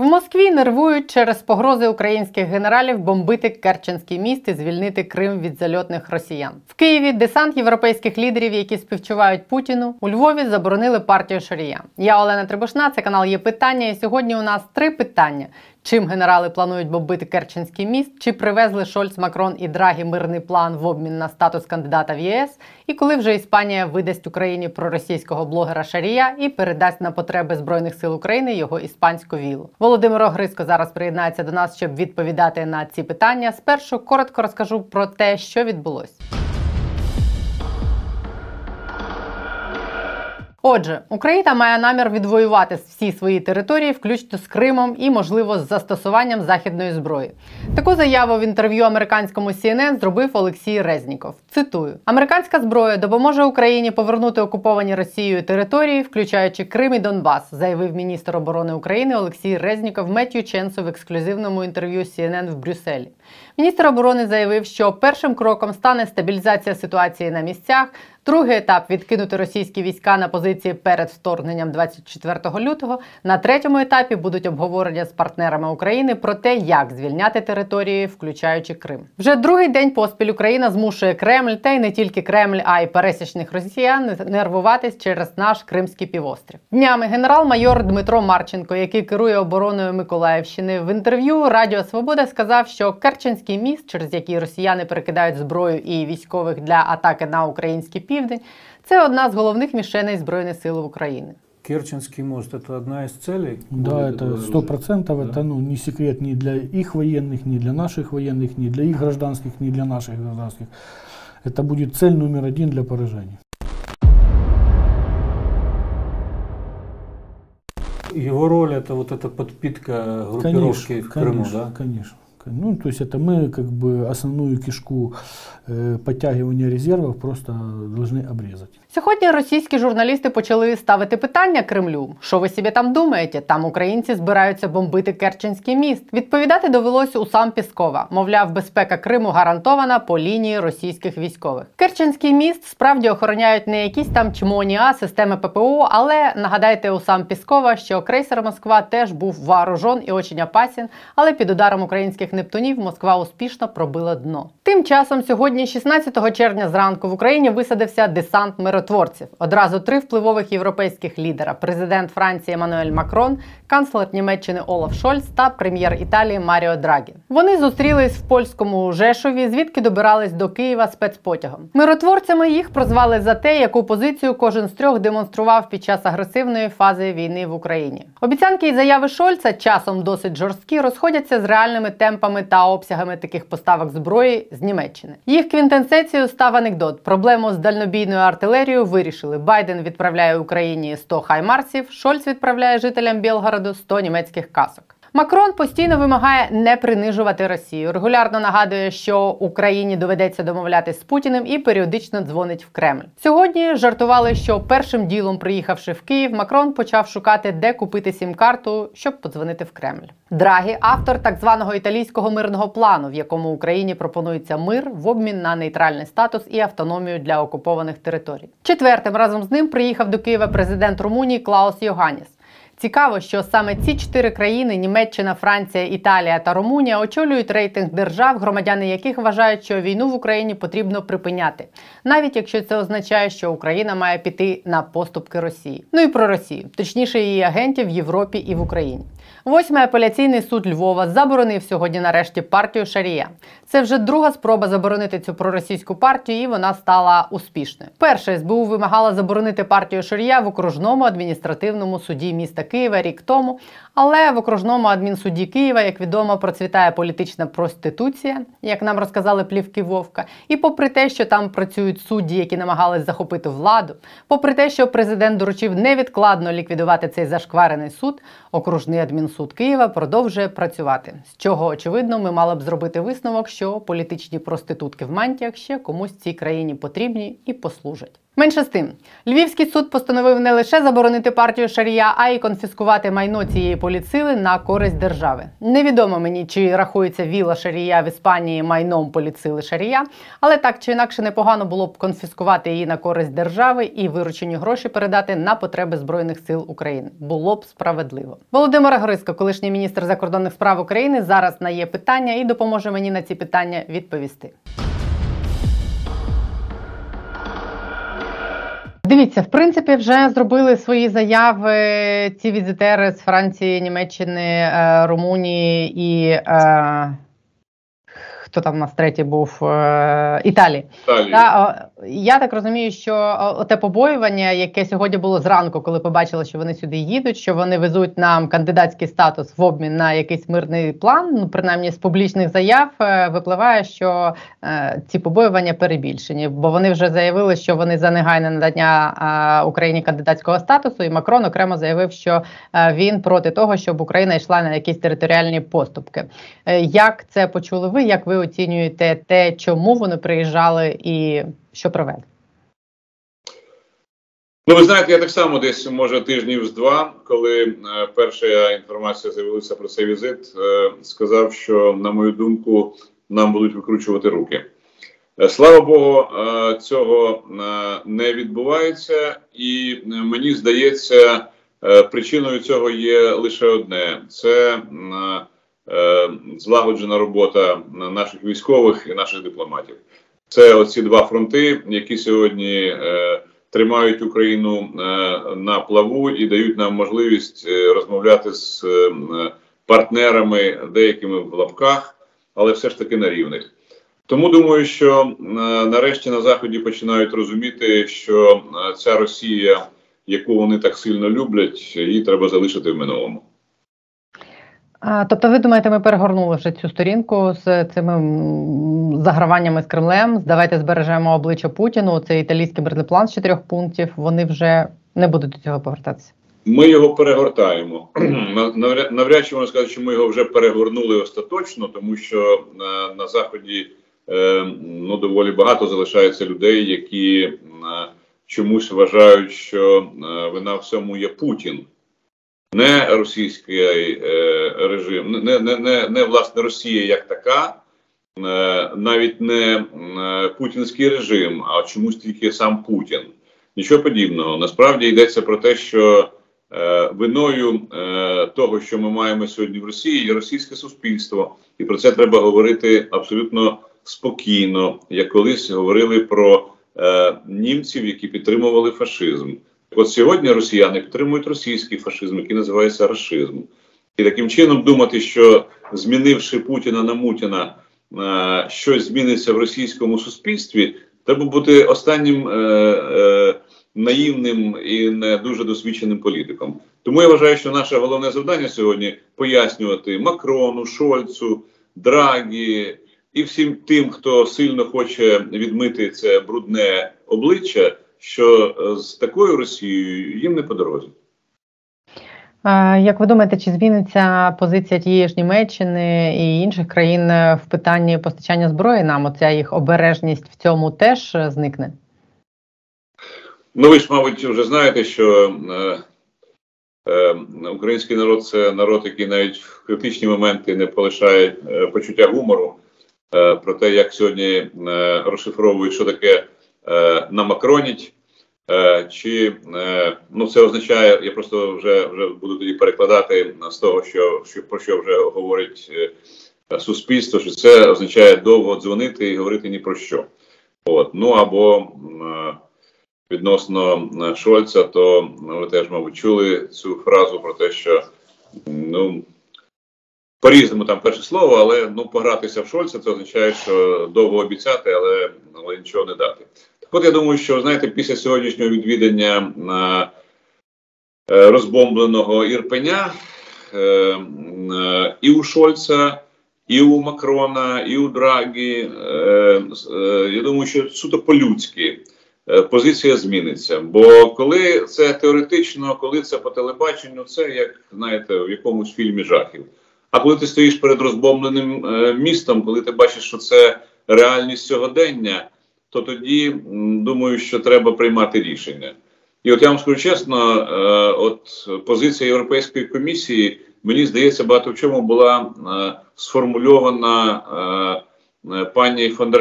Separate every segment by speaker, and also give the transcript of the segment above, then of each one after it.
Speaker 1: В Москві нервують через погрози українських генералів бомбити Керченський міст і звільнити Крим від зальотних росіян. В Києві десант європейських лідерів, які співчувають Путіну. У Львові заборонили партію Шарія. Я Олена Трибушна, це канал є питання. І сьогодні у нас три питання: чим генерали планують бомбити Керченський міст, чи привезли Шольц, Макрон і Драгі мирний план в обмін на статус кандидата в ЄС, і коли вже Іспанія видасть Україні проросійського блогера Шарія і передасть на потреби збройних сил України його іспанську вілу. Володимир Огриско зараз приєднається до нас, щоб відповідати на ці питання. Спершу коротко розкажу про те, що відбулось. Отже, Україна має намір відвоювати всі свої території, включно з Кримом і, можливо, з застосуванням західної зброї. Таку заяву в інтерв'ю американському CNN зробив Олексій Резніков. Цитую: американська зброя допоможе Україні повернути окуповані Росією території, включаючи Крим і Донбас, заявив міністр оборони України Олексій Резніков Меттю Ченсу в ексклюзивному інтерв'ю CNN в Брюсселі. Міністр оборони заявив, що першим кроком стане стабілізація ситуації на місцях. Другий етап відкинути російські війська на позиції перед вторгненням 24 лютого. На третьому етапі будуть обговорення з партнерами України про те, як звільняти території, включаючи Крим. Вже другий день поспіль Україна змушує Кремль, та й не тільки Кремль, а й пересічних росіян нервуватись через наш Кримський півострів. Днями генерал-майор Дмитро Марченко, який керує обороною Миколаївщини, в інтерв'ю Радіо Свобода сказав, що Керченський міст, через який росіяни перекидають зброю і військових для атаки на українські південь це одна з головних мішеней Збройних сил України.
Speaker 2: Керченский мост – это одна из целей?
Speaker 3: Да, это сто процентов. Да? Это ну, не секрет ни для их военных, ни для наших военных, ни для их гражданских, ни для наших гражданских. Это будет цель номер один для поражения.
Speaker 2: Его роль это вот эта подпитка группировки
Speaker 3: конечно,
Speaker 2: в Крыму,
Speaker 3: конечно,
Speaker 2: да?
Speaker 3: Конечно. Ну, то есть это мы как бы основную кишку э, подтягивания резервов просто должны обрезать.
Speaker 1: Сьогодні російські журналісти почали ставити питання Кремлю. Що ви собі там думаєте? Там українці збираються бомбити Керченський міст. Відповідати довелось у сам Піскова. Мовляв, безпека Криму гарантована по лінії російських військових. Керченський міст справді охороняють не якісь там чмоні, а системи ППО. Але нагадайте у сам Піскова, що крейсер Москва теж був вооружен і очень опасен, але під ударом українських нептунів Москва успішно пробила дно. Тим часом сьогодні, 16 червня, зранку в Україні висадився десант миротворців. Одразу три впливових європейських лідера: президент Франції Еммануель Макрон, канцлер Німеччини Олаф Шольц та прем'єр Італії Маріо Драгі. Вони зустрілись в польському Жешові, звідки добирались до Києва спецпотягом. Миротворцями їх прозвали за те, яку позицію кожен з трьох демонстрував під час агресивної фази війни в Україні. Обіцянки і заяви Шольца часом досить жорсткі, розходяться з реальними темпами та обсягами таких поставок зброї з Німеччини. Їх квінтенсецією став анекдот. Проблему з дальнобійною артилерією вирішили. Байден відправляє Україні 100 хаймарсів, Шольц відправляє жителям Білгороду 100 німецьких касок. Макрон постійно вимагає не принижувати Росію. Регулярно нагадує, що Україні доведеться домовлятись з Путіним і періодично дзвонить в Кремль. Сьогодні жартували, що першим ділом, приїхавши в Київ, Макрон почав шукати, де купити сім-карту, щоб подзвонити в Кремль. Драгі, автор так званого італійського мирного плану, в якому Україні пропонується мир в обмін на нейтральний статус і автономію для окупованих територій. Четвертим разом з ним приїхав до Києва президент Румунії Клаус Йоганіс. Цікаво, що саме ці чотири країни Німеччина, Франція, Італія та Румунія очолюють рейтинг держав, громадяни яких вважають, що війну в Україні потрібно припиняти, навіть якщо це означає, що Україна має піти на поступки Росії. Ну і про Росію, точніше, її агентів в Європі і в Україні. Восьмий апеляційний суд Львова заборонив сьогодні нарешті партію Шарія. Це вже друга спроба заборонити цю проросійську партію, і вона стала успішною. Перша СБУ вимагала заборонити партію Шарія в окружному адміністративному суді міста Києва рік тому. Але в окружному адмінсуді Києва, як відомо, процвітає політична проституція, як нам розказали плівки Вовка. І попри те, що там працюють судді, які намагались захопити владу, попри те, що президент доручив невідкладно ліквідувати цей зашкварений суд, окружний адмінсуд Києва продовжує працювати. З чого очевидно, ми мали б зробити висновок, що політичні проститутки в мантіях ще комусь цій країні потрібні і послужать. Менше з тим, Львівський суд постановив не лише заборонити партію Шарія, а й конфіскувати майно цієї поліцили на користь держави. Невідомо мені, чи рахується віла Шарія в Іспанії майном поліцили Шарія, але так чи інакше непогано було б конфіскувати її на користь держави і виручені гроші передати на потреби збройних сил України. Було б справедливо. Володимир Гриско, колишній міністр закордонних справ України, зараз на є питання і допоможе мені на ці питання відповісти. Дивіться, в принципі, вже зробили свої заяви ці візитери з Франції, Німеччини, е, Румунії і е, хто там у нас третій був е, Італії.
Speaker 4: Італії.
Speaker 1: Та, о, я так розумію, що о, те побоювання, яке сьогодні було зранку, коли побачили, що вони сюди їдуть, що вони везуть нам кандидатський статус в обмін на якийсь мирний план. Ну принаймні з публічних заяв е, випливає, що е, ці побоювання перебільшені, бо вони вже заявили, що вони за негайне надання е, Україні кандидатського статусу, і Макрон окремо заявив, що е, він проти того, щоб Україна йшла на якісь територіальні поступки. Е, як це почули ви? Як ви оцінюєте те, чому вони приїжджали і що провели?
Speaker 4: Ну, ви знаєте, я так само десь може тижнів з два, коли е, перша інформація з'явилася про цей візит, е, сказав, що, на мою думку, нам будуть викручувати руки. Е, Слава Богу, е, цього е, не відбувається, і е, мені здається, е, причиною цього є лише одне: це е, злагоджена робота наших військових і наших дипломатів. Це оці два фронти, які сьогодні е, тримають Україну е, на плаву і дають нам можливість е, розмовляти з е, партнерами, деякими в лапках, але все ж таки на рівних. Тому думаю, що е, нарешті на заході починають розуміти, що е, ця Росія, яку вони так сильно люблять, її треба залишити в минулому.
Speaker 1: А, тобто, ви думаєте, ми перегорнули вже цю сторінку з цими заграваннями з Кремлем? Давайте збережемо обличчя Путіну. Це італійський берлеплан з чотирьох пунктів. Вони вже не будуть до цього повертатися.
Speaker 4: Ми його перегортаємо. Навряд, чи можна сказати, що ми його вже перегорнули остаточно, тому що на, на заході е, ну доволі багато залишається людей, які е, чомусь вважають, що е, вина в цьому є Путін, не російський е, режим, не, не, не, не власне Росія як така. е, Навіть не е, путінський режим, а чомусь тільки сам Путін. Нічого подібного. Насправді йдеться про те, що виною того, що ми маємо сьогодні в Росії, є російське суспільство, і про це треба говорити абсолютно спокійно, як колись говорили про німців, які підтримували фашизм. От сьогодні росіяни підтримують російський фашизм, який називається рашизм. І таким чином думати, що змінивши Путіна на Мутіна, е, щось зміниться в російському суспільстві, треба бути останнім е, е, наївним і не дуже досвідченим політиком. Тому я вважаю, що наше головне завдання сьогодні пояснювати Макрону, Шольцу, Драгі і всім тим, хто сильно хоче відмити це брудне обличчя, що е, з такою Росією їм не по дорозі.
Speaker 1: Як ви думаєте, чи зміниться позиція тієї ж Німеччини і інших країн в питанні постачання зброї нам? Оця їх обережність в цьому теж е, зникне?
Speaker 4: Ну, ви ж, мабуть, вже знаєте, що е, е, український народ це народ, який навіть в критичні моменти не полишає е, почуття гумору е, про те, як сьогодні е, розшифровують, що таке е, намакроніть. Е, чи е, ну це означає, я просто вже вже буду тоді перекладати з того, що, що про що вже говорить е, суспільство, що це означає довго дзвонити і говорити ні про що. От ну або відносно Шольца, то ви теж, мабуть, чули цю фразу про те, що ну по-різному там перше слово, але ну погратися в Шольца, це означає, що довго обіцяти, але, але нічого не дати. От я думаю, що знаєте, після сьогоднішнього відвідання е, розбомбленого Ірпеня е, е, і у Шольца. І у Макрона, і у Драгі, е, е, я думаю, що суто по-людськи е, позиція зміниться. Бо коли це теоретично, коли це по телебаченню, це як знаєте, в якомусь фільмі жахів. А коли ти стоїш перед розбомбленим е, містом, коли ти бачиш, що це реальність сьогодення, то тоді думаю, що треба приймати рішення. І от я вам скажу чесно, е, от позиція Європейської комісії, мені здається, багато в чому була е, сформульована е, пані фон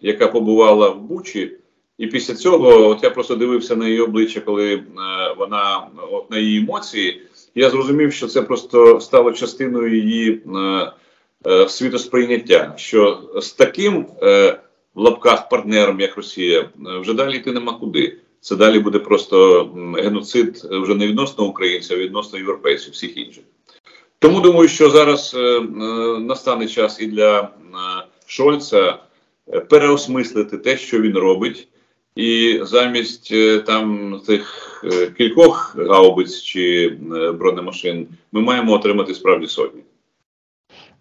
Speaker 4: яка побувала в Бучі. І після цього, от я просто дивився на її обличчя, коли вона от на її емоції, я зрозумів, що це просто стало частиною її світосприйняття. Що з таким в лапках партнером, як Росія, е, вже далі йти нема куди. Це далі буде просто геноцид е, вже не відносно українців, а відносно європейців, всіх інших. Тому думаю, що зараз е, настане час і для Шольца переосмислити те, що він робить, і замість там тих кількох гаубиць чи бронемашин ми маємо отримати справді сотні.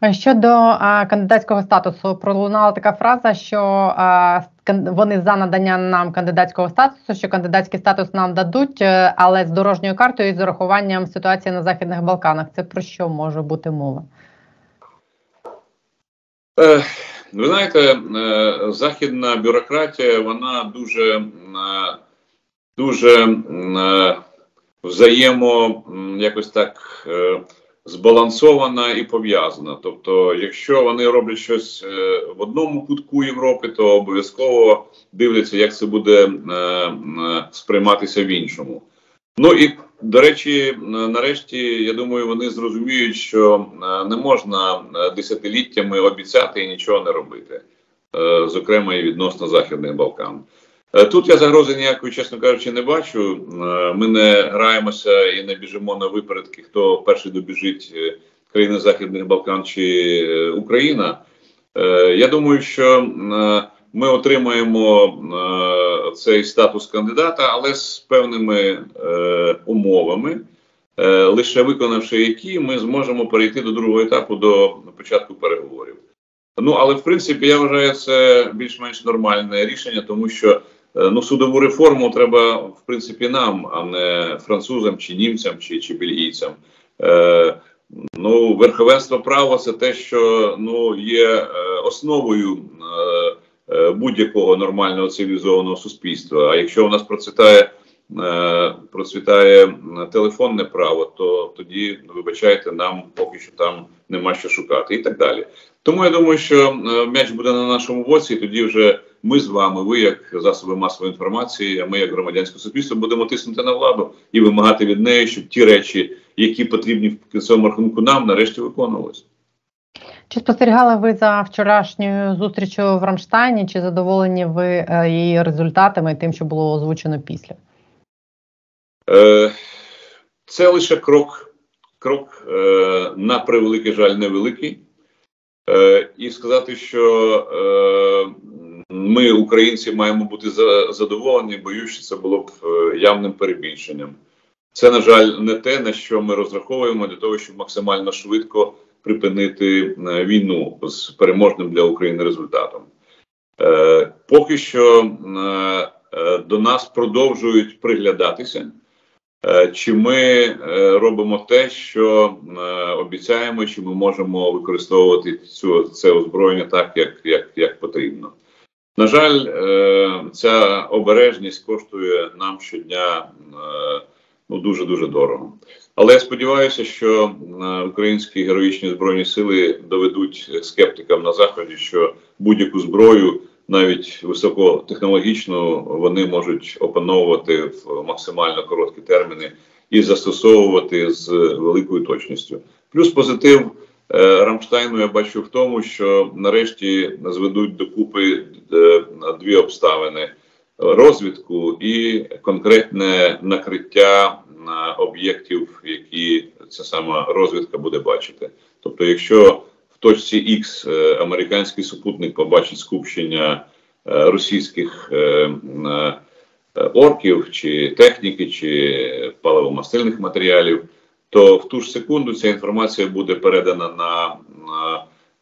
Speaker 1: Е, Щодо а, кандидатського статусу, пролунала така фраза, що а, вони за надання нам кандидатського статусу, що кандидатський статус нам дадуть, е, але з дорожньою картою і з урахуванням ситуації на Західних Балканах. Це про що може бути мова?
Speaker 4: Е, Ви знаєте, е, західна бюрократія, вона дуже, е, дуже е, взаємо якось так е, збалансована і пов'язана. Тобто, якщо вони роблять щось е, в одному кутку Європи, то обов'язково дивляться, як це буде е, сприйматися в іншому. Ну і до речі, нарешті я думаю, вони зрозуміють, що е, не можна е, десятиліттями обіцяти і нічого не робити, е, зокрема і відносно Західних Балкан. Е, Тут я загрози ніякої, чесно кажучи, не бачу. Е, Ми не граємося і не біжимо на випередки, хто перший добіжить е, країни Західних Балкан чи Україна. Я думаю, що ми отримаємо цей статус кандидата, але з певними умовами, лише виконавши які, ми зможемо перейти до другого етапу до початку переговорів. Ну але в принципі я вважаю це більш-менш нормальне рішення, тому що ну судову реформу треба в принципі нам, а не французам чи німцям чи, чи бельгійцям. Е, Ну, верховенство права це те, що ну є е, основою е, е, будь-якого нормального цивілізованого суспільства. А якщо у нас процвітає е, процвітає телефонне право, то тоді вибачайте, нам поки що там нема що шукати, і так далі. Тому я думаю, що е, м'яч буде на нашому боці, і тоді вже ми з вами, ви як засоби масової інформації, а ми як громадянське суспільство будемо тиснути на владу і вимагати від неї, щоб ті речі, які потрібні в кінцевому рахунку нам, нарешті виконувалися.
Speaker 1: Чи спостерігали ви за вчорашньою зустрічю в Рамштайні? Чи задоволені ви е, її результатами і тим, що було озвучено після?
Speaker 4: Е, Це лише крок, крок е, на превеликий жаль, невеликий. І сказати, що ми, українці, маємо бути задоволені, боюсь, що це було б е, явним перебільшенням. Це, на жаль, не те, на що ми розраховуємо для того, щоб максимально швидко припинити е, війну з переможним для України результатом. Е, Поки що до нас продовжують приглядатися. Чи ми робимо те, що обіцяємо, чи ми можемо використовувати цю це озброєння так, як, як, як потрібно? На жаль, е, ця обережність коштує нам щодня е, ну дуже дуже дорого. Але я сподіваюся, що е, українські героїчні збройні сили доведуть скептикам на заході, що будь-яку зброю, навіть високотехнологічну, вони можуть опановувати в максимально короткі терміни і застосовувати з великою точністю. Плюс позитив Рамштайну я бачу в тому, що нарешті зведуть докупи дві обставини: розвідку і конкретне накриття об'єктів, які ця сама розвідка буде бачити. Тобто, якщо в точці X е, американський супутник побачить скупчення е, російських е, е, орків чи техніки, чи паливомастильних матеріалів, то в ту ж секунду ця інформація буде передана на,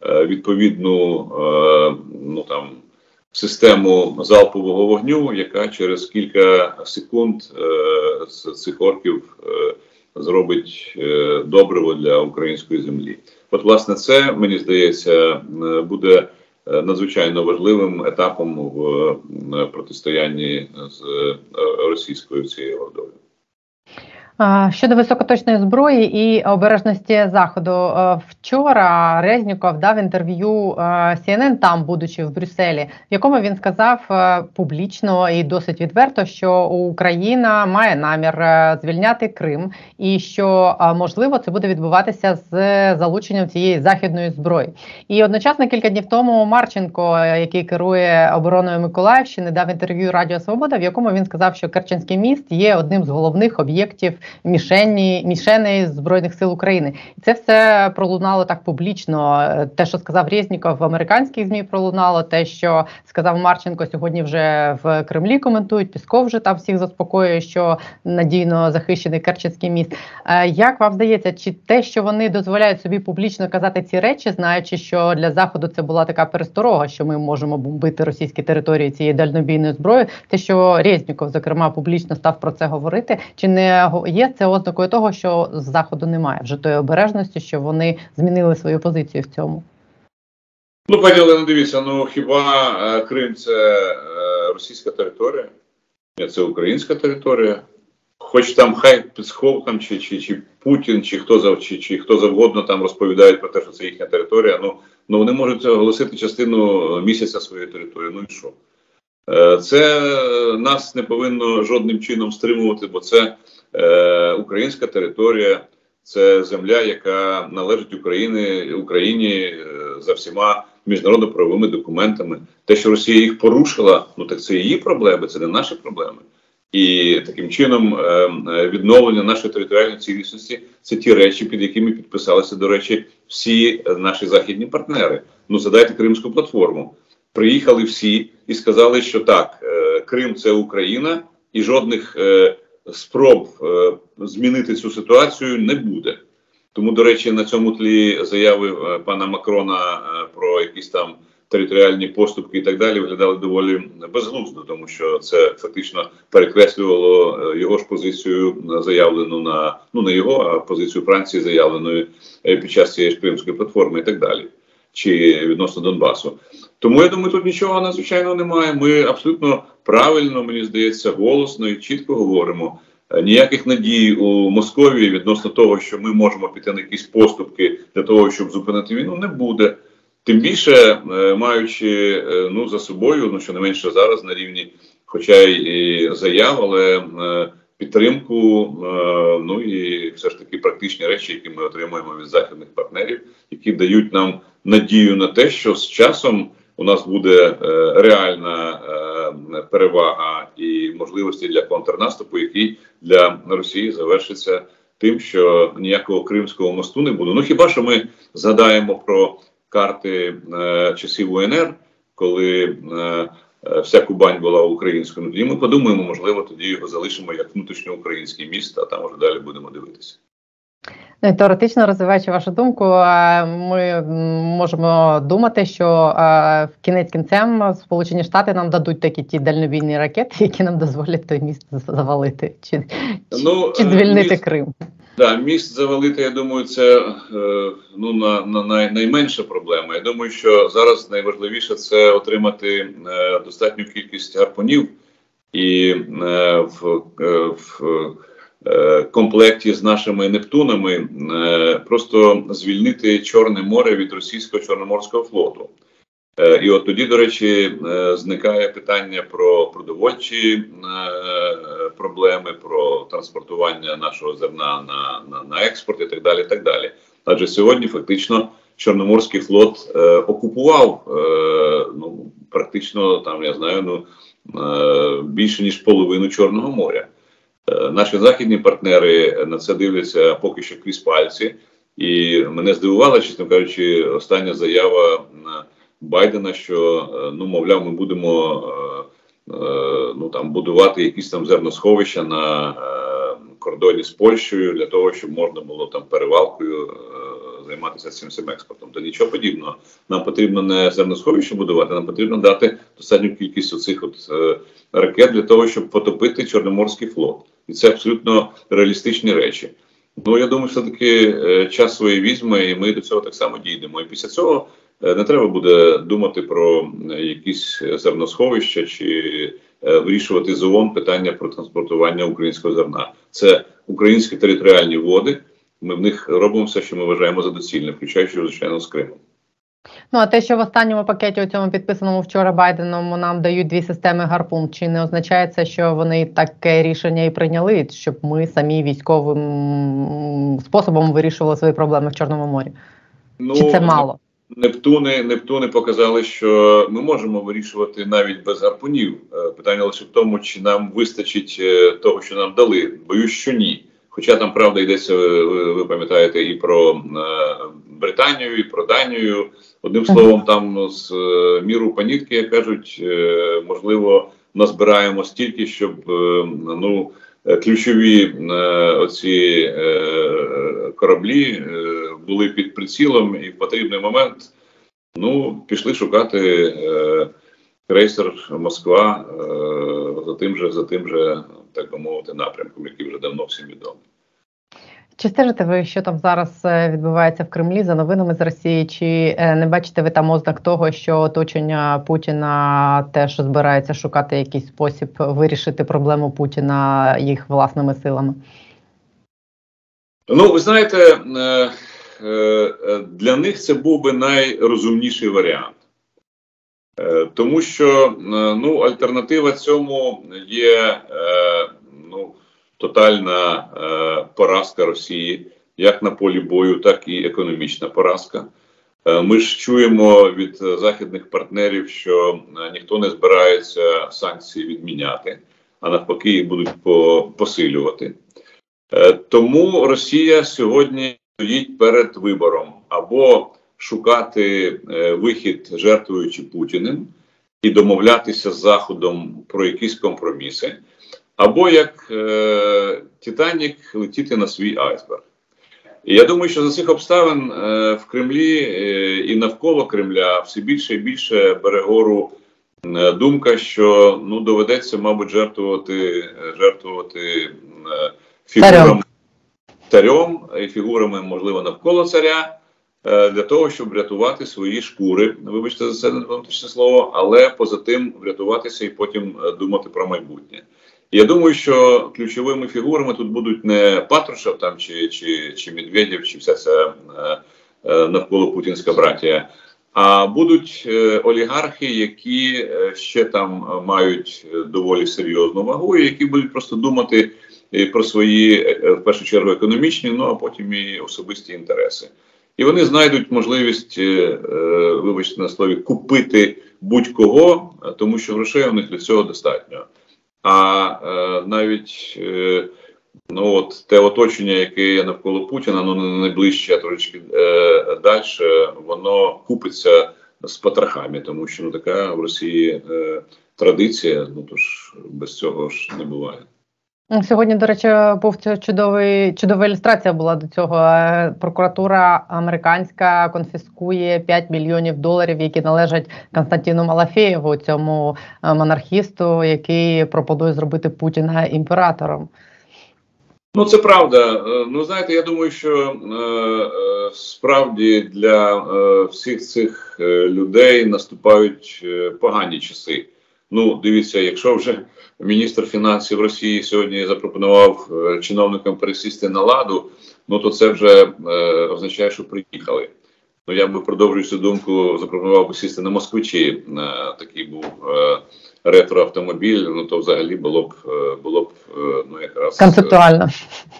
Speaker 4: е, відповідну е, ну там систему залпового вогню, яка через кілька секунд е, з цих орків е, зробить е, добриво для української землі. От, власне, це мені здається буде надзвичайно важливим етапом в протистоянні з російською цією ордою.
Speaker 1: Щодо високоточної зброї і обережності заходу, Е, вчора Резніков дав інтерв'ю е, CNN, там, будучи в Брюсселі, в якому він сказав е, публічно і досить відверто, що Україна має намір звільняти Крим, і що можливо це буде відбуватися з залученням цієї західної зброї. І одночасно кілька днів тому Марченко, який керує обороною Миколаївщини, дав інтерв'ю Радіо Свобода, в якому він сказав, що Керченський міст є одним з головних об'єктів мішені мішеней збройних сил України, і це все пролунало так публічно. Те, що сказав Резніков в американських змі, пролунало. Те, що сказав Марченко, сьогодні вже в Кремлі коментують. Пісков вже там всіх заспокоює, що надійно захищений Керченський міст. Е, Як вам здається, чи те, що вони дозволяють собі публічно казати ці речі, знаючи, що для заходу це була така пересторога, що ми можемо бомбити російські території цією дальнобійною зброєю, те, що Резніков, зокрема, публічно став про це говорити, чи не го- є це ознакою того, що з заходу немає вже тої обережності, що вони змінили свою позицію в цьому?
Speaker 4: Ну, пані Олено, дивіться, ну хіба е, Крим це е, російська територія? Це українська територія. Хоч там хай Песков там, чи, чи, чи Путін, чи хто зав, чи, чи хто завгодно там розповідають про те, що це їхня територія. Ну, ну вони можуть оголосити частину місяця своєї території. Ну і що? Е, Це нас не повинно жодним чином стримувати, бо це е, українська територія, це земля, яка належить Україні, Україні е, за всіма міжнародно-правовими документами. Те, що Росія їх порушила, ну так це її проблеми, це не наші проблеми. І таким чином е, відновлення нашої територіальної цілісності це ті речі, під якими підписалися, до речі, всі наші західні партнери. Ну задайте Кримську платформу. Приїхали всі і сказали, що так, Крим це Україна, і жодних спроб е, змінити цю ситуацію не буде. Тому, до речі, на цьому тлі заяви е, пана Макрона е, про якісь там територіальні поступки і так далі виглядали доволі безглуздо, тому що це фактично перекреслювало його ж позицію заявлену на ну не його, а позицію Франції, заявленою е, під час цієї ж кримської платформи і так далі, чи відносно Донбасу. Тому я думаю, тут нічого надзвичайного немає. Ми абсолютно правильно, мені здається, голосно і чітко говоримо. Е, Ніяких надій у Московії відносно того, що ми можемо піти на якісь поступки для того, щоб зупинити війну, не буде. Тим більше е, маючи е, ну за собою, ну що не менше зараз на рівні, хоча й заяв, але підтримку, ну і все ж таки практичні речі, які ми отримуємо від західних партнерів, які дають нам надію на те, що з часом у нас буде реальна перевага і можливості для контрнаступу, який для Росії завершиться тим, що ніякого Кримського мосту не буде. Ну хіба що ми згадаємо про карти е, часів УНР, коли е, вся Кубань була українською. Ну, тоді ми подумаємо, можливо, тоді його залишимо як внутрішньоукраїнський міст, а там вже далі будемо дивитися.
Speaker 1: Ну, Теоретично розвиваючи вашу думку, ми можемо думати, що в кінець кінцем Сполучені Штати нам дадуть такі ті дальнобійні ракети, які нам дозволять той міст завалити, чи,
Speaker 4: Ну,
Speaker 1: чи
Speaker 4: е,
Speaker 1: звільнити
Speaker 4: міст-
Speaker 1: Крим.
Speaker 4: Да, міст завалити, я думаю, це е, ну на, на най, найменша проблема. Я думаю, що зараз найважливіше це отримати е, достатню кількість гарпунів і в, в комплекті з нашими Нептунами е, просто звільнити Чорне море від російського чорноморського флоту. Е, І от тоді, до речі, е, зникає питання про продовольчі е, проблеми, про транспортування нашого зерна на, на, на експорт і так далі. так далі. Адже сьогодні фактично Чорноморський флот е, окупував е, ну, практично там, я знаю, ну, е, більше ніж половину Чорного моря. Е, Наші західні партнери на це дивляться поки що крізь пальці, і мене здивувала, чесно кажучи, остання заява Байдена, що е, ну мовляв, ми будемо е, ну там будувати якісь там зерносховища на кордоні з Польщею для того, щоб можна було там перевалкою займатися цим експортом. Та нічого подібного. Нам потрібно не зерносховище будувати, нам потрібно дати достатню кількість оцих от е, ракет для того, щоб потопити Чорноморський флот, і це абсолютно реалістичні речі. Ну я думаю, все таки е, час своє візьме, і ми до цього так само дійдемо. І після цього е, не треба буде думати про е, якісь зерносховища чи е, вирішувати з ООН питання про транспортування українського зерна. Це українські територіальні води. Ми в них робимо все, що ми вважаємо за доцільне, включаючи звичайно з Кримом.
Speaker 1: Ну а те, що в останньому пакеті, у цьому підписаному вчора Байденом, нам дають дві системи гарпун, чи не означає це, що вони таке рішення і прийняли, щоб ми самі військовим способом вирішували свої проблеми в Чорному морі?
Speaker 4: Ну
Speaker 1: Чи це мало?
Speaker 4: Нептуни, Нептуни показали, що ми можемо вирішувати навіть без гарпунів. Е, Питання лише в тому, чи нам вистачить е, того, що нам дали. Боюсь, що ні. Хоча там правда йдеться, ви, ви- ви пам'ятаєте, і про е, Британію, і про Данію. Одним словом, там з е, міру панітки, як кажуть, е, можливо, назбираємо стільки, щоб е, ну е, ключові е, оці е, кораблі е, були під прицілом, і в потрібний момент ну пішли шукати е, крейсер Москва е, за тим же, за тим же, так би мовити, напрямком, який вже давно всім відомий.
Speaker 1: Чи стежите ви, що там зараз е, відбувається в Кремлі за новинами з Росії? Чи е, не бачите ви там ознак того, що оточення Путіна теж збирається шукати якийсь спосіб вирішити проблему Путіна їх власними силами?
Speaker 4: Ну, ви знаєте, е, для них це був би найрозумніший варіант. Е, Тому що е, ну, альтернатива цьому є е, ну, тотальна поразка Росії, як на полі бою, так і економічна поразка. Ми ж чуємо від західних партнерів, що ніхто не збирається санкції відміняти, а навпаки, їх будуть посилювати. Тому Росія сьогодні стоїть перед вибором або шукати е, вихід, жертвуючи Путіним, і домовлятися з Заходом про якісь компроміси, або як е, Титанік летіти на свій айсберг. І я думаю, що за цих обставин е, в Кремлі е, і навколо Кремля все більше і більше бере гору е, думка, що ну доведеться, мабуть, жертвувати, жертвувати е, фігурами царем і фігурами, можливо, навколо царя. Е, Для того щоб врятувати свої шкури, вибачте за це внутрішнє слово, але поза тим врятуватися і потім е, думати про майбутнє. Я думаю, що ключовими фігурами тут будуть не Патрушев там чи, чи, чи Медведєв, чи вся ця е, навколо путінська братія, а будуть олігархи, які ще там мають доволі серйозну вагу, і які будуть просто думати про свої в першу чергу економічні, ну а потім і особисті інтереси. І вони знайдуть можливість, е, е, вибачте на слові, купити будь-кого, тому що грошей у них для цього достатньо. А е, навіть ну от те оточення, яке є навколо Путіна, ну не найближче, а трошечки далі, воно купиться з потрохами, тому що ну така в Росії традиція. Ну тож без цього ж не буває.
Speaker 1: Сьогодні, до речі, був чудовий чудова ілюстрація була до цього. Е, Прокуратура американська конфіскує 5 мільйонів доларів, які належать Константину Малафєєву, цьому е, монархісту, який пропонує зробити Путіна імператором.
Speaker 4: Ну, це правда. Е, Ну, знаєте, я думаю, що е, справді для е, всіх цих людей наступають погані часи. Ну, дивіться, якщо вже міністр фінансів Росії сьогодні запропонував е, чиновникам пересісти на ладу, ну то це вже е, означає, що приїхали. Ну, я би продовжуючи цю думку, запропонував би сісти на москвичі. Е, такий був е, ретроавтомобіль. Ну то взагалі було б е, було б е, ну якраз
Speaker 1: Концептуально.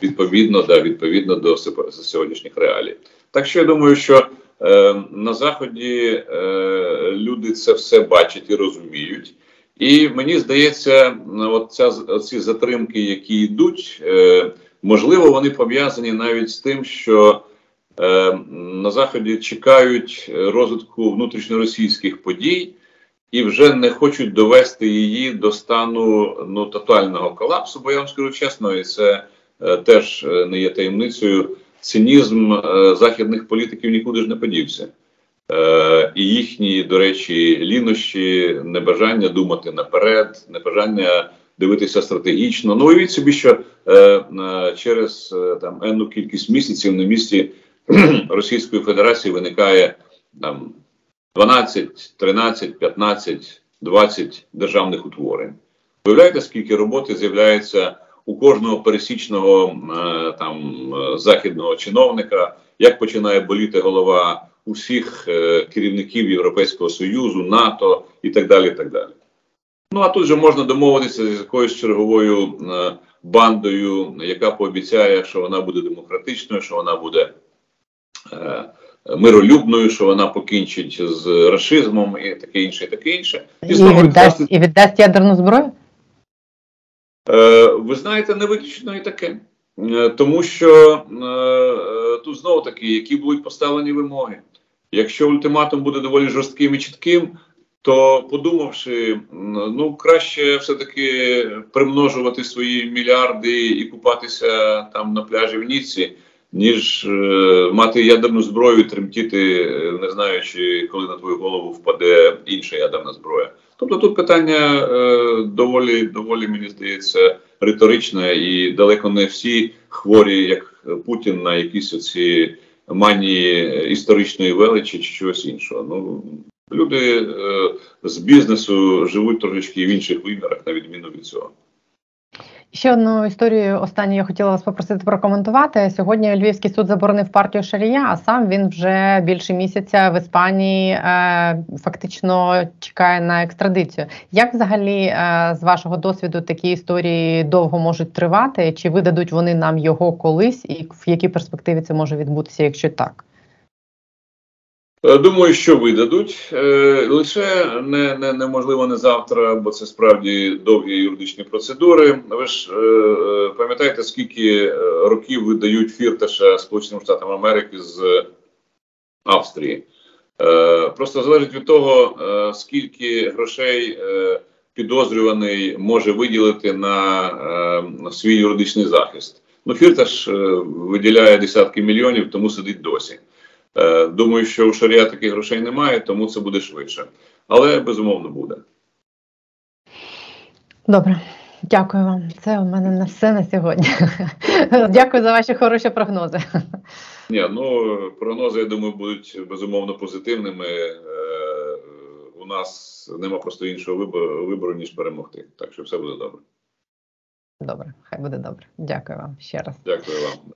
Speaker 4: відповідно, да, відповідно до сьогоднішніх реалій. Так що я думаю, що е, на заході е, люди це все бачать і розуміють. І мені здається, от ця ці затримки, які йдуть, е, можливо, вони пов'язані навіть з тим, що е, на заході чекають розвитку внутрішньоросійських подій і вже не хочуть довести її до стану ну тотального колапсу. Бо я вам скажу чесно, і це е, теж е, не є таємницею. Цинізм е, західних політиків нікуди ж не подівся. Е, і їхні, до речі, лінощі, небажання думати наперед, небажання дивитися стратегічно. Ну уявіть собі, що е, е, через е, там енну кількість місяців на місці Російської Федерації виникає там 12, 13, 15, 20 державних утворень. Уявляєте, скільки роботи з'являється у кожного пересічного там західного чиновника, як починає боліти голова усіх е, керівників Європейського Союзу, НАТО і так далі. і так далі. Ну а тут же можна домовитися з якоюсь черговою е, бандою, яка пообіцяє, що вона буде демократичною, що вона буде е, миролюбною, що вона покінчить з расизмом і таке інше, і таке інше.
Speaker 1: І
Speaker 4: знову
Speaker 1: віддасть, і віддасть ядерну зброю?
Speaker 4: Ви знаєте, не виключно і таке. Тому що тут знову таки, які будуть поставлені вимоги. Якщо ультиматум буде доволі жорстким і чітким, то подумавши, ну краще все-таки примножувати свої мільярди і купатися там на пляжі в Ніцці, ніж е, мати ядерну зброю тремтіти, е, не знаючи, коли на твою голову впаде інша ядерна зброя. Тобто тут питання е, доволі, доволі, мені здається, риторичне, і далеко не всі хворі, як Путін, на якісь оці манії історичної величі чи чогось іншого. Ну люди е, з бізнесу живуть трошечки в інших вимірах, на відміну від цього.
Speaker 1: Ще одну історію останню я хотіла вас попросити прокоментувати. Сьогодні Львівський суд заборонив партію Шарія, а сам він вже більше місяця в Іспанії е, фактично чекає на екстрадицію. Як взагалі е, з вашого досвіду такі історії довго можуть тривати? Чи видадуть вони нам його колись, і в якій перспективі це може відбутися, якщо так?
Speaker 4: Е, Думаю, що видадуть. Е, Лише не, не, неможливо не завтра, бо це справді довгі юридичні процедури. Ви ж е, пам'ятаєте, скільки років видають фірташа Сполученим Штатам Америки з Австрії? Просто залежить від того, скільки грошей підозрюваний може виділити на, свій юридичний захист. Ну, фірташ виділяє десятки мільйонів, тому сидить досі. Е, Думаю, що у Шарія таких грошей немає, тому це буде швидше. Але безумовно буде.
Speaker 1: Добре, дякую вам. Це у мене на все на сьогодні. Дякую за ваші хороші прогнози.
Speaker 4: Ні, ну прогнози, я думаю, будуть безумовно позитивними. Е, У нас нема просто іншого вибору, вибору ніж перемогти. Так що все буде добре.
Speaker 1: Добре, хай буде добре. Дякую вам ще раз.
Speaker 4: Дякую вам.